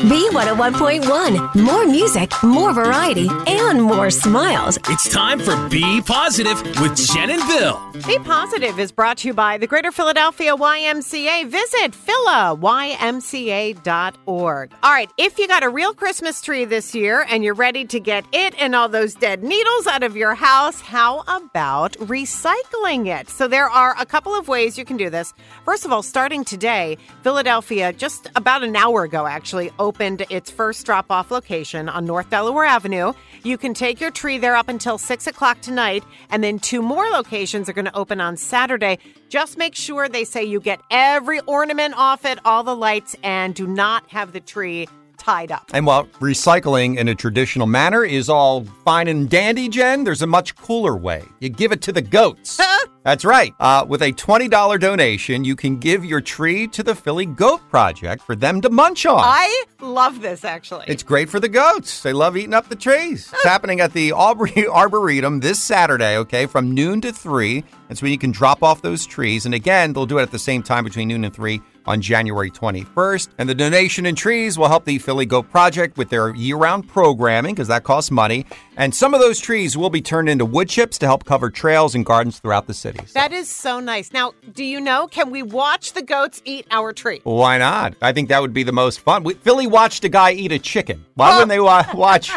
B101.1. More music, more variety, and more smiles. It's time for Be Positive with Jen and Bill. Be Positive is brought to you by the Greater Philadelphia YMCA. Visit philaymca.org. All right, if you got a real Christmas tree this year and you're ready to get it and all those dead needles out of your house, how about recycling it? So there are a couple of ways you can do this. First of all, starting today, Philadelphia, just about an hour ago actually, opened its first drop off location on North Delaware Avenue. You can take your tree there up until 6 o'clock tonight, and then two more locations are going to open on Saturday. Just make sure they say you get every ornament off it, all the lights, and do not have the tree tied up. And while recycling in a traditional manner is all fine and dandy, Jen, there's a much cooler way. You give it to the goats. That's right. Uh, with a $20 donation, you can give your tree to the Philly Goat Project for them to munch on. I love this actually. It's great for the goats. They love eating up the trees. It's ah. happening at the Awbury Arboretum this Saturday, okay, from noon to 3. That's when you can drop off those trees. And again, they'll do it at the same time between noon and 3 on January 21st. And the donation in trees will help the Philly Goat Project with their year round programming because that costs money. And some of those trees will be turned into wood chips to help cover trails and gardens throughout the city. So that is so nice. Now, do you know, can we watch the goats eat our tree? why not? I think that would be the most fun. We, Philly watched a guy eat a chicken. Why wouldn't they wa- watch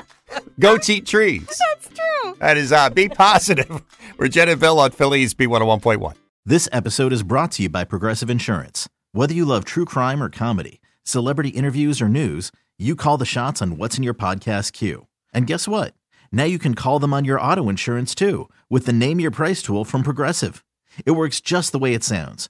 goats eat trees? That's true. That is uh, Be Positive. We're Jen and Bill on Philly's B101.1. This episode is brought to you by Progressive Insurance. Whether you love true crime or comedy, celebrity interviews or news, you call the shots on what's in your podcast queue. And guess what? Now you can call them on your auto insurance too with the Name Your Price tool from Progressive. It works just the way it sounds.